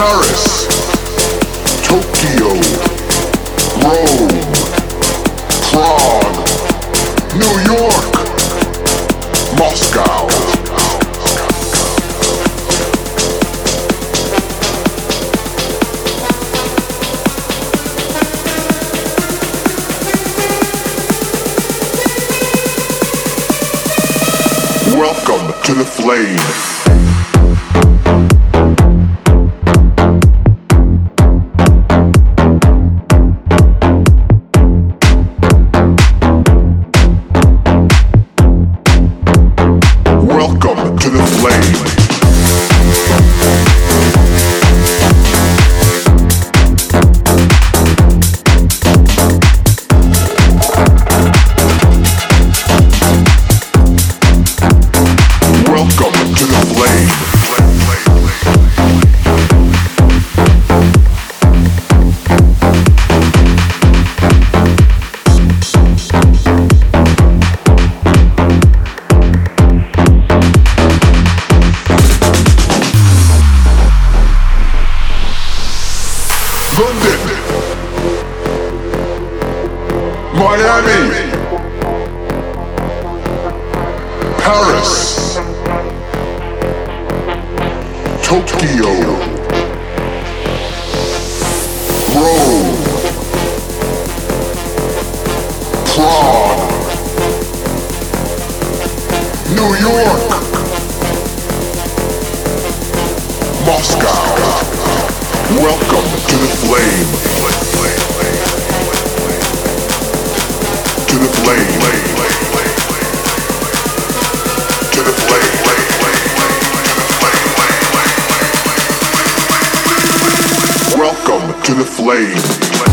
Paris, Tokyo, Rome, Prague, New York, Moscow. Welcome to the flame. The flame. Paris, Tokyo, Rome, Prague, New York, Moscow. Welcome to the flame. To the flame. to the flame.